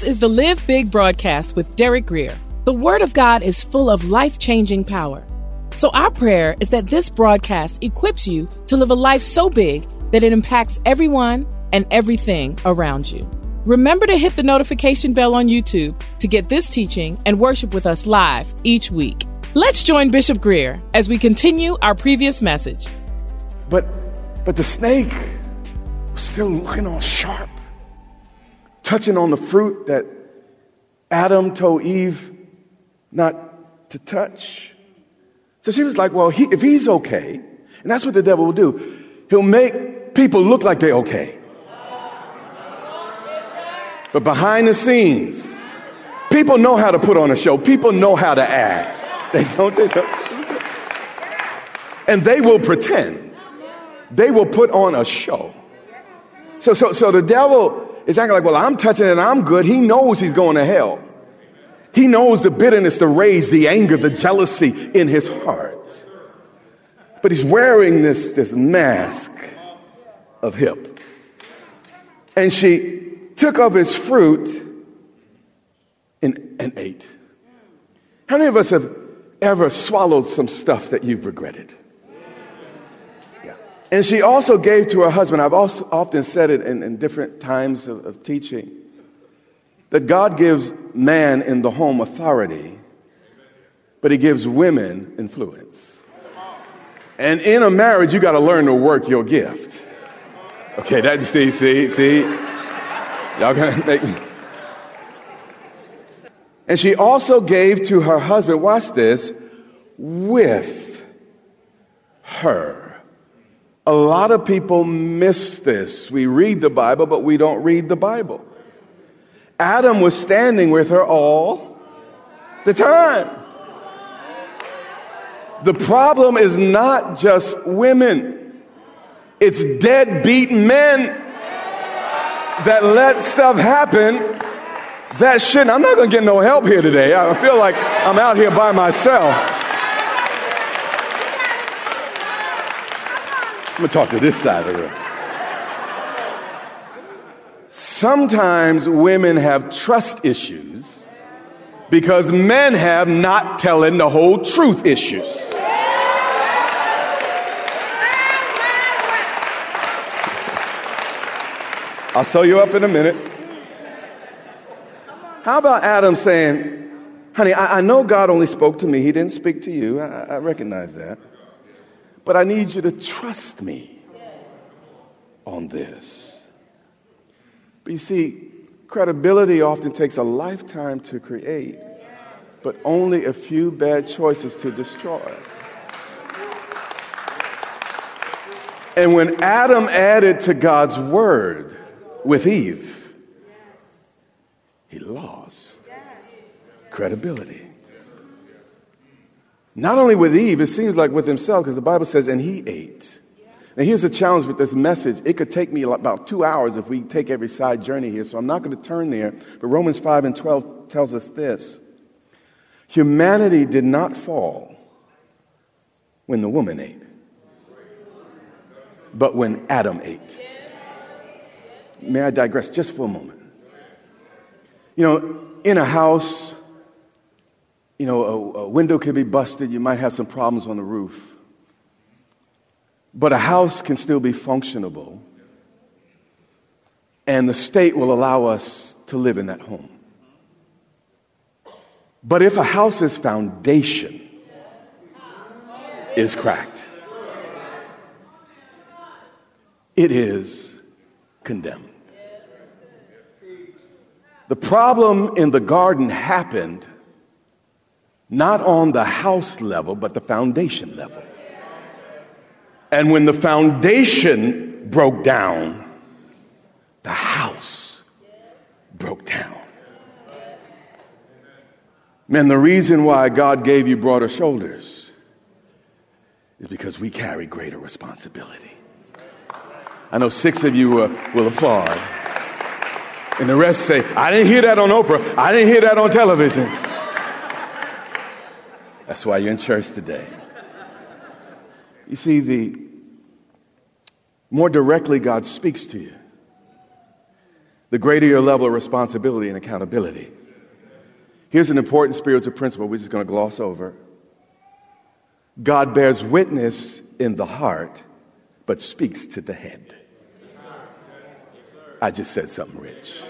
This is the Live Big broadcast with Derek Grier. The Word of God is full of life changing power. So, our prayer is that this broadcast equips you to live a life so big that it impacts everyone and everything around you. Remember to hit the notification bell on YouTube to get this teaching and worship with us live each week. Let's join Bishop Grier as we continue our previous message. But but the snake was still looking all sharp, touching on the fruit that Adam told Eve not to touch. So she was like, Well, he, if he's okay, and that's what the devil will do, he'll make people look like they're okay. But behind the scenes, people know how to put on a show, people know how to act. They don't, they don't. And they will pretend. They will put on a show. So, so, so the devil is acting like, well, I'm touching it, I'm good. He knows he's going to hell. He knows the bitterness, the rage, the anger, the jealousy in his heart. But he's wearing this, this mask of hip. And she took of his fruit and, and ate. How many of us have ever swallowed some stuff that you've regretted? And she also gave to her husband, I've also often said it in, in different times of, of teaching, that God gives man in the home authority, but he gives women influence. And in a marriage, you got to learn to work your gift. Okay, that see, see, see. Y'all gonna make me. And she also gave to her husband, watch this, with her. A lot of people miss this. We read the Bible, but we don't read the Bible. Adam was standing with her all the time. The problem is not just women, it's deadbeat men that let stuff happen that shouldn't. I'm not going to get no help here today. I feel like I'm out here by myself. I'm going to talk to this side of the room. Sometimes women have trust issues because men have not telling the whole truth issues. I'll sew you up in a minute. How about Adam saying, Honey, I, I, know God only spoke to me. He didn't speak to you. I, I recognize that. But I need you to trust me on this. But you see, credibility often takes a lifetime to create, but only a few bad choices to destroy. And when Adam added to God's word with Eve, he lost credibility. Not only with Eve, it seems like with himself, because the Bible says, and he ate. Now, here's a challenge with this message. It could take me about two hours if we take every side journey here, so I'm not going to turn there. But Romans 5 and 12 tells us this Humanity did not fall when the woman ate, but when Adam ate. May I digress just for a moment? You know, in a house, you know, a, a, window can be busted, you might have some problems on the roof. But a house can still be functionable and the state will allow us to live in that home. But if a house's foundation is cracked, it is condemned. The problem in the garden happened not on the house level, but the foundation level. And when the foundation broke down, the house broke down. Man, the reason why God gave you broader shoulders is because we carry greater responsibility. I know six of you uh, will applaud. And the rest say, I didn't hear that on Oprah. I didn't hear that on television. That's why you're in church today. You see, the more directly God speaks to you, the greater your level of responsibility and accountability. Here's an important spiritual principle we're just going to gloss over God bears witness in the heart, but speaks to the head. I just said something rich.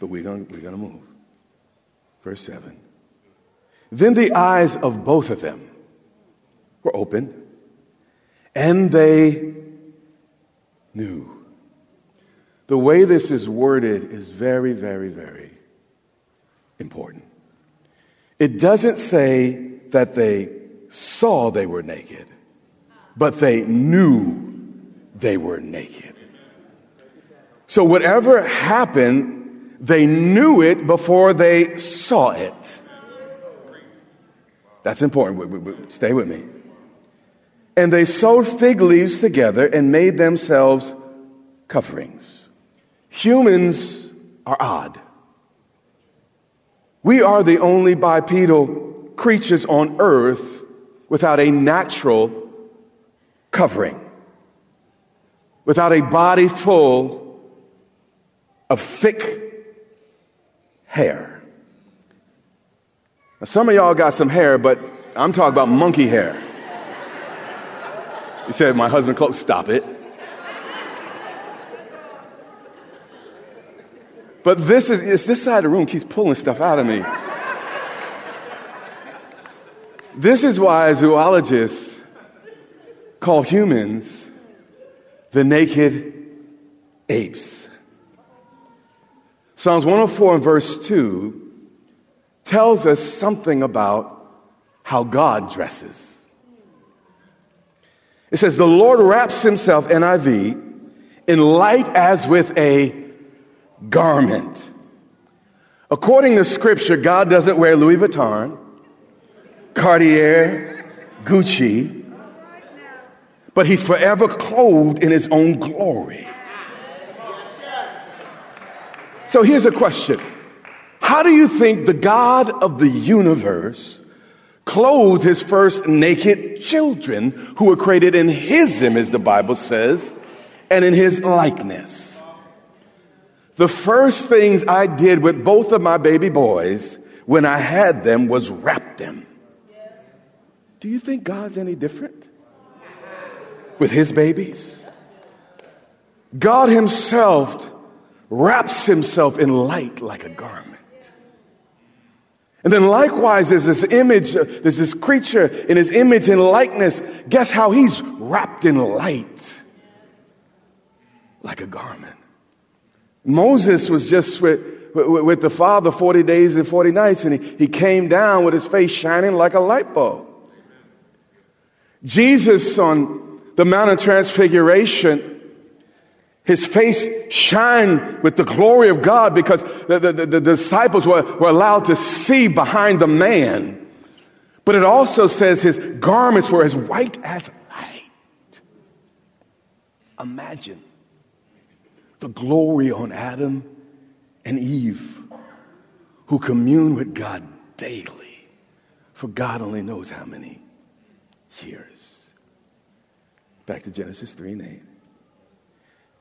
But we're going we're going to move. Verse 7. Then the eyes of both of them were open, and they knew. The way this is worded is very, very, very important. It doesn't say that they saw they were naked, but they knew they were naked. So, whatever happened, they knew it before they saw it. That's important. Stay with me. And they sewed fig leaves together and made themselves coverings. Humans are odd. We are the only bipedal creatures on earth without a natural covering, without a body full of thick hair. Some of y'all got some hair, but I'm talking about monkey hair. He said, My husband, close, stop it. But this is, it's this side of the room keeps pulling stuff out of me. This is why zoologists call humans the naked apes. Psalms 104 and verse 2 tells us something about how God dresses. It says, The Lord wraps himself, NIV, in light as with a garment. According to scripture, God doesn't wear Louis Vuitton, Cartier, Gucci, but he's forever clothed in his own glory. So here's a question How do you think the God of the universe clothed his first naked children who were created in his image, the Bible says, and in his likeness? The first things I did with both of my baby boys when I had them was wrap them. Do you think God's any different with his babies? God himself wraps himself in light like a garment. And then likewise, there's this image, there's this creature in his image and likeness. Guess how he's wrapped in light like a garment. Moses was just with, with, with, the Father 40 days and 40 nights, and he, he came down with his face shining like a light bulb. Jesus on the Mount of Transfiguration, his face shined with the glory of God because the, the, the, the disciples were, were allowed to see behind the man. But it also says his garments were as white as light. Imagine the glory on Adam and Eve who commune with God daily for God only knows how many years. Back to Genesis 3 and 8.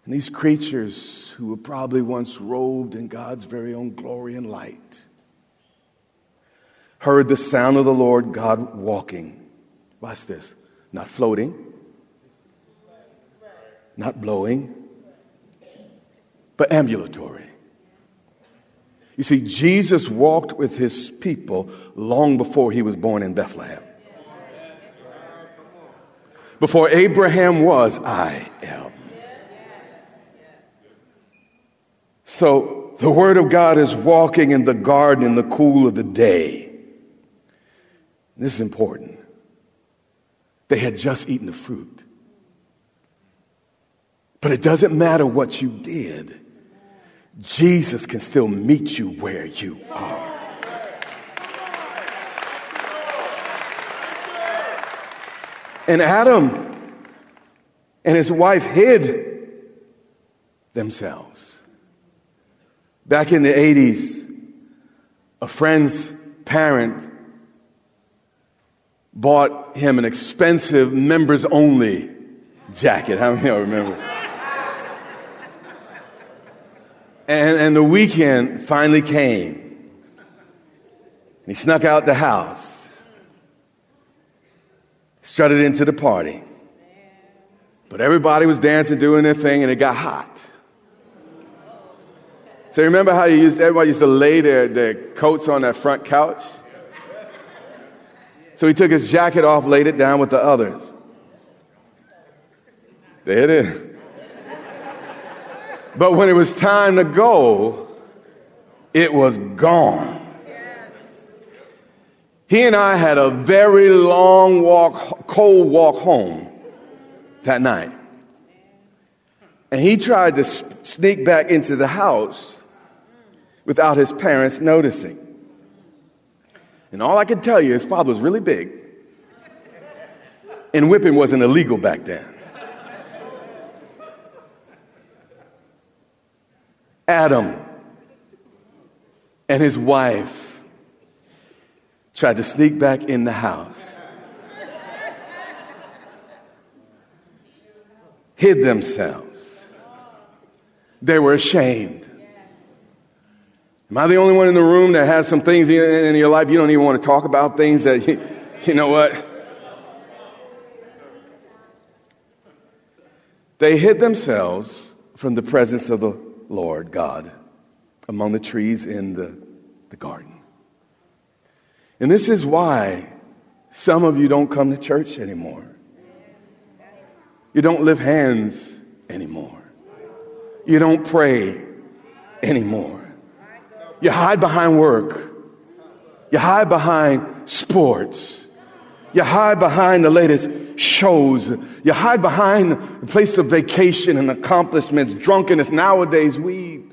And these creatures who were probably once robed in God's very own glory and light heard the sound of the Lord God walking. Watch this. Not floating, not blowing, but ambulatory. You see, Jesus walked with his people long before he was born in Bethlehem. Before Abraham was, I am. So the Word of God is walking in the garden in the cool of the day. This is important. They had just eaten the fruit. But it doesn't matter what you did, Jesus can still meet you where you are. And Adam and his wife hid themselves. Back in the 80s, a friend's parent bought him an expensive members only jacket. How many of y'all remember? And, and the weekend finally came. And he snuck out the house, strutted into the party. But everybody was dancing, doing their thing, and it got hot. So remember how you used, everybody used to lay their, their coats on that front couch? So he took his jacket off, laid it down with the others. There it is. But when it was time to go, it was gone. He and I had a very long walk, cold walk home that night. And he tried to sneak back into the house without his parents noticing. And all I can tell you, his father was really big. And whipping wasn't illegal back then. Adam and his wife tried to sneak back in the house, hid themselves. They were ashamed. Am I the only one in the room that has some things in your life you don't even want to talk about? Things that, you, you know what? They hid themselves from the presence of the Lord God among the trees in the, the garden. And this is why some of you don't come to church anymore. You don't lift hands anymore. You don't pray anymore. You hide behind work. You hide behind sports. You hide behind the latest shows. You hide behind the place of vacation and accomplishments, drunkenness, nowadays, weed.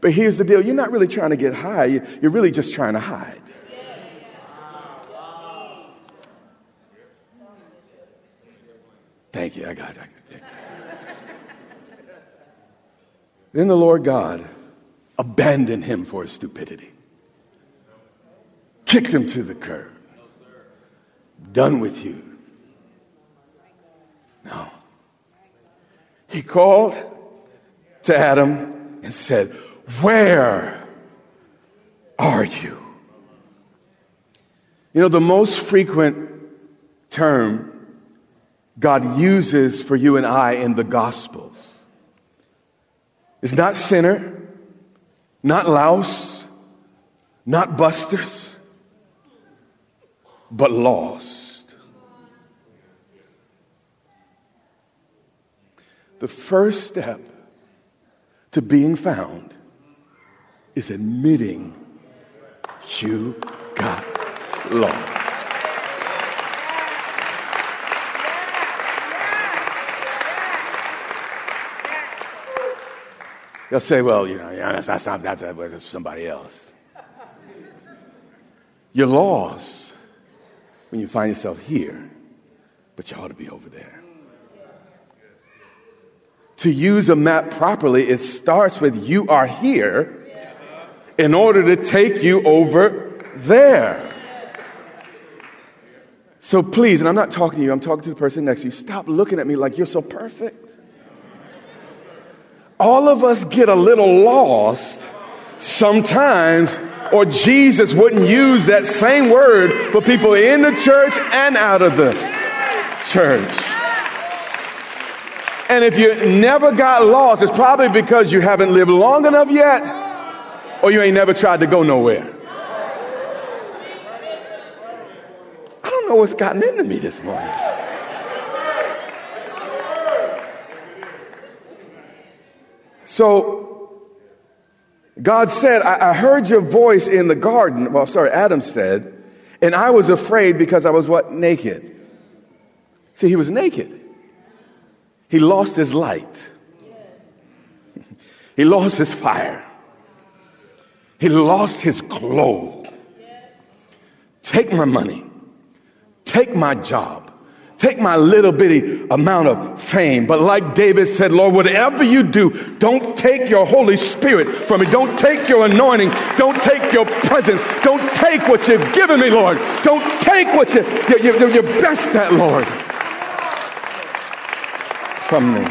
But here's the deal you're not really trying to get high, you're really just trying to hide. Thank you. I got it. Then the Lord God abandoned him for his stupidity, kicked him to the curb. Done with you. No. He called to Adam and said, Where are you? You know, the most frequent term God uses for you and I in the Gospels is not sinner, not louse, not busters, but lost. The first step to being found is admitting you got lost. They'll say, well, you know, yeah, that's, that's not that's, that's somebody else. You're lost when you find yourself here, but you ought to be over there to use a map properly, it starts with you are here in order to take you over there. So please, and I'm not talking to you, I'm talking to the person next to you, stop looking at me like you're so perfect. All of us get a little lost sometimes, or Jesus wouldn't use that same word for people in the church and out of the church. And if you never got lost, it's probably because you haven't lived long enough yet or you ain't never tried to go nowhere. I don't know what's gotten into me this morning. So God said, I, I heard your voice in the garden. Well, sorry, Adam said, and I was afraid because I was what? Naked. See, he was naked. He lost his light. He lost his fire. He lost his clothes. Take my money. Take my job. Take my little bitty amount of fame. But like David said, Lord, whatever you do, don't take your Holy Spirit from me. Don't take your anointing. Don't take your presence. Don't take what you've given me, Lord. Don't take what you, you, you, you're best at, Lord, from me.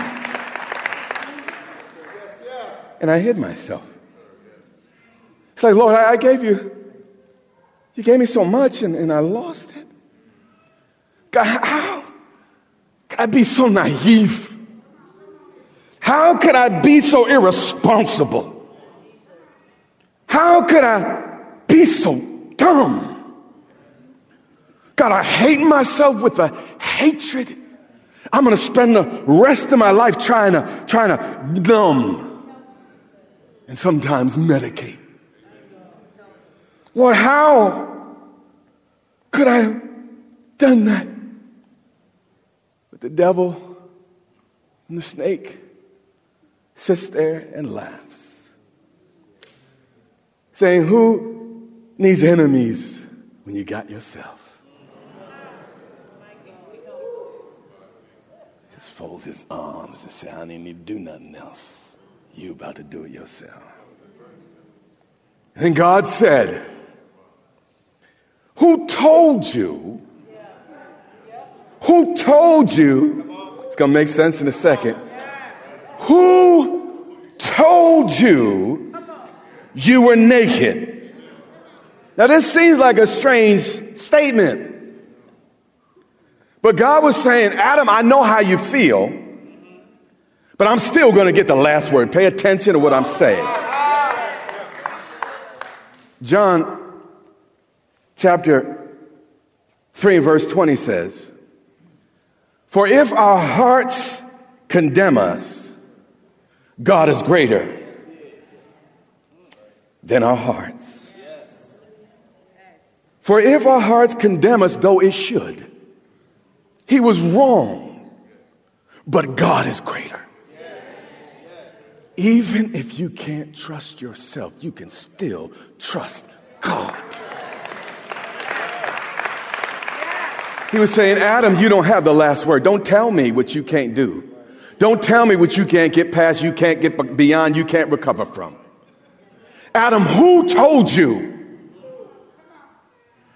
And I hid myself. It's like, Lord, I, I gave you, you gave me so much and, and I lost it. God, how could I be so naive? How could I be so irresponsible? How could I be so dumb? God, I hate myself with a hatred. I'm going to spend the rest of my life trying to, trying to numb and sometimes medicate. Lord, how could I have done that? The devil and the snake sits there and laughs, saying, Who needs enemies when you got yourself? Just folds his arms and says, I don't need to do nothing else. You about to do it yourself. And God said, Who told you? Who told you? It's going to make sense in a second. Who told you you were naked? Now, this seems like a strange statement. But God was saying, Adam, I know how you feel, but I'm still going to get the last word. Pay attention to what I'm saying. John chapter 3 verse 20 says, For if our hearts condemn us, God is greater than our hearts. For if our hearts condemn us, though it should, he was wrong, but God is greater. Even if you can't trust yourself, you can still trust God. He was saying, Adam, you don't have the last word. Don't tell me what you can't do. Don't tell me what you can't get past, you can't get beyond, you can't recover from. Adam, who told you?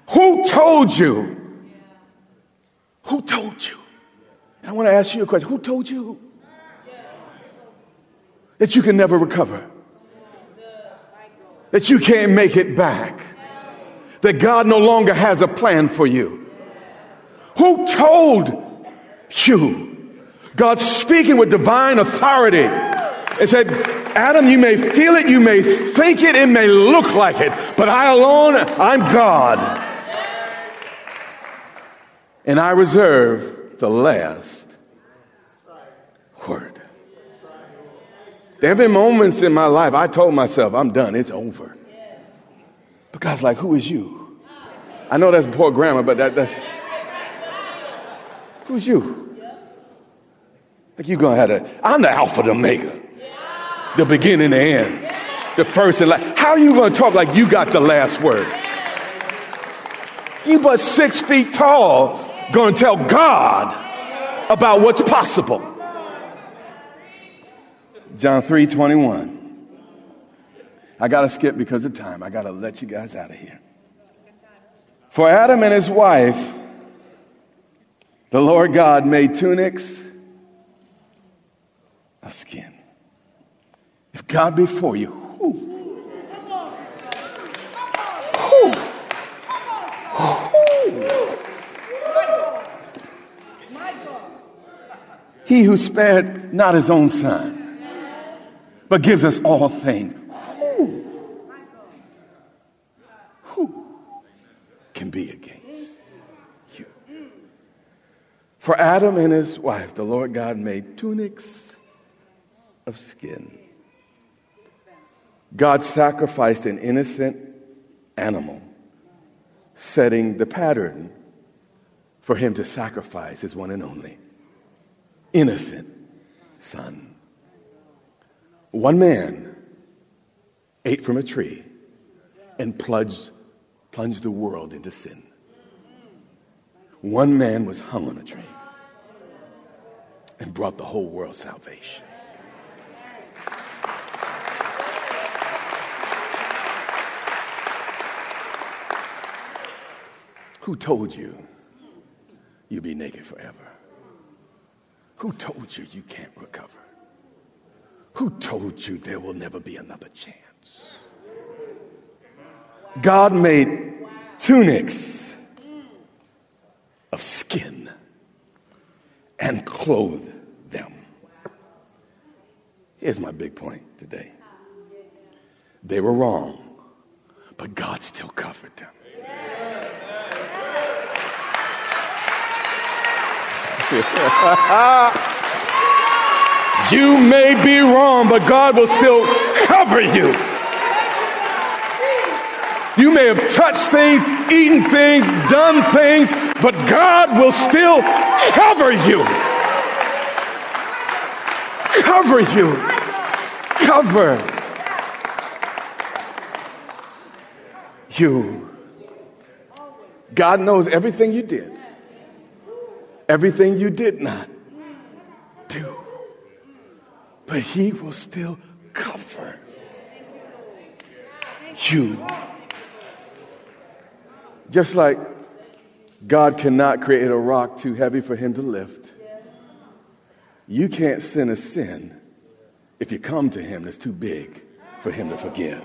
Who told you? Who told you? And I want to ask you a question. Who told you that you can never recover? That you can't make it back? That God no longer has a plan for you? Who told you? God speaking with divine authority and said, Adam, you may feel it, you may think it, it may look like it, but I alone, I'm God. And I reserve the last word. There have been moments in my life I told myself, I'm done, it's over. But God's like, who is you? I know that's poor grammar, but that, that's. Who's you? Like you gonna have to, I'm the Alpha, the Omega, the beginning, the end, the first and last. How are you gonna talk like you got the last word? You but six feet tall, gonna tell God about what's possible. John 3 21. I gotta skip because of time. I gotta let you guys out of here. For Adam and his wife, the Lord God made tunics of skin. If God be for you, who? He who spared not his own son, but gives us all things. Who, who can be against you? For Adam and his wife, the Lord God made tunics of skin. God sacrificed an innocent animal, setting the pattern for him to sacrifice his one and only innocent son. One man ate from a tree and plunged, plunged the world into sin. One man was hung on a tree and brought the whole world salvation. Who told you you'll be naked forever? Who told you you can't recover? Who told you there will never be another chance? God made tunics of skin and clothed them. Here's my big point today they were wrong, but God still covered them. you may be wrong, but God will still cover you. You may have touched things, eaten things, done things, but God will still cover you. Cover you. Cover you. God knows everything you did everything you did not do. But He will still cover you. Just like God cannot create a rock too heavy for Him to lift, you can't sin a sin if you come to Him that's too big for Him to forgive.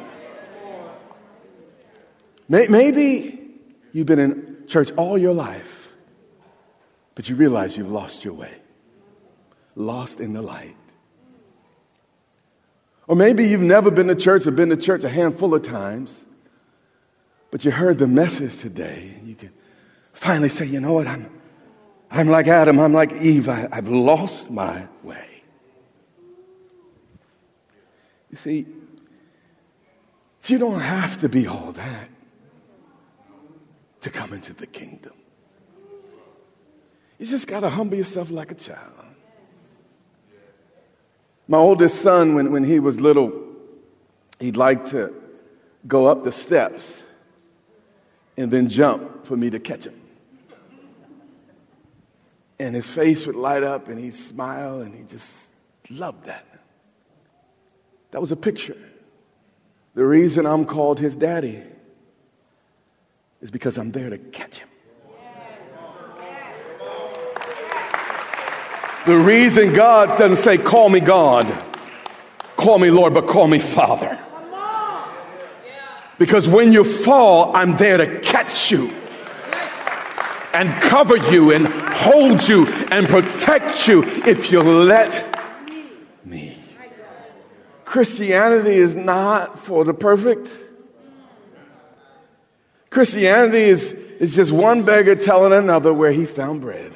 Maybe you've been in church all your life but you realize you've lost your way, lost in the light. Or maybe you've never been to church or been to church a handful of times, but you heard the message today and you can finally say, you know what, I'm, I'm like Adam, I'm like Eve, I, I've lost my way. You see, you don't have to be all that to come into the kingdom. You just got to humble yourself like a child. My oldest son, when, when he was little, he'd like to go up the steps and then jump for me to catch him. And his face would light up and he'd smile and he just loved that. That was a picture. The reason I'm called his daddy is because I'm there to catch him. The reason God doesn't say, Call me God, call me Lord, but call me Father. Because when you fall, I'm there to catch you and cover you and hold you and protect you if you let. Christianity is not for the perfect. Christianity is, is just one beggar telling another where he found bread.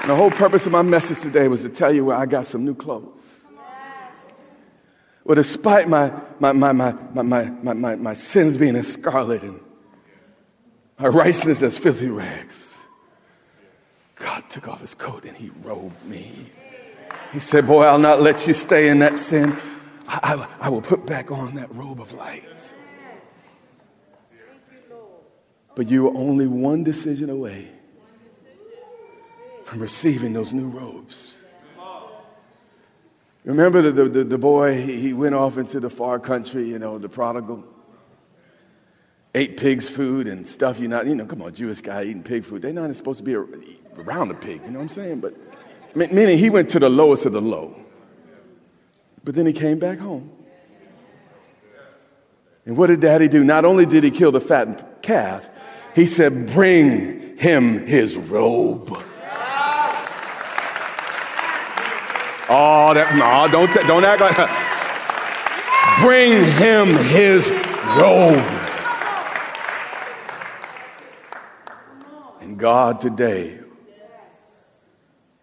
And the whole purpose of my message today was to tell you where I got some new clothes. Well, despite my, my, my, my, my, my, my, my sins being as scarlet and my righteousness as filthy rags, God took off his coat and he robed me. He said, Boy, I'll not let you stay in that sin. I, I, I will put back on that robe of light. But you were only one decision away from receiving those new robes. Remember the, the, the boy, he went off into the far country, you know, the prodigal. Ate pig's food and stuff you're not, you know, come on, Jewish guy eating pig food. They're not supposed to be around a pig, you know what I'm saying? But meaning he went to the lowest of the low. But then he came back home. And what did daddy do? Not only did he kill the fattened calf, He said, Bring him his robe. Oh, that, no, don't, don't act like that. Bring him his robe. And God today,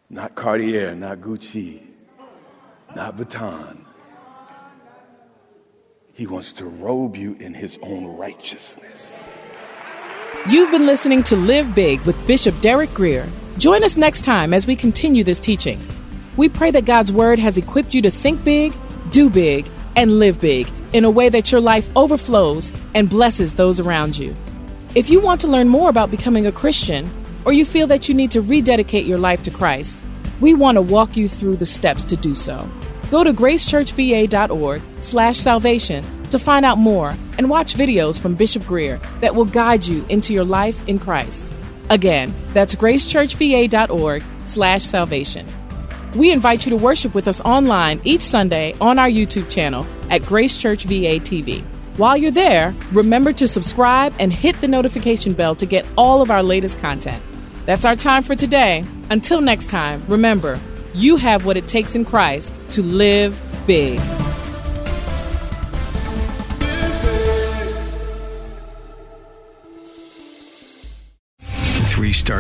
not Cartier, not Gucci, not Vuitton, he wants to robe you in his own righteousness. You've been listening to Live Big with Bishop Derek Grier. Join us next time as we continue this teaching. We pray that God's Word has equipped you to think big, do big, and live big in a way that your life overflows and blesses those around you. If you want to learn more about becoming a Christian, or you feel that you need to rededicate your life to Christ, we want to walk you through the steps to do so. Go to gracechurchva.org slash salvation to find out more and watch videos from Bishop Grier that will guide you into your life in Christ. Again, that's gracechurchva.org slash salvation. We invite you to worship with us online each Sunday on our YouTube channel at Grace Church VA TV. While you're there, remember to subscribe and hit the notification bell to get all of our latest content. That's our time for today. Until next time, remember, you have what it takes in Christ to live big.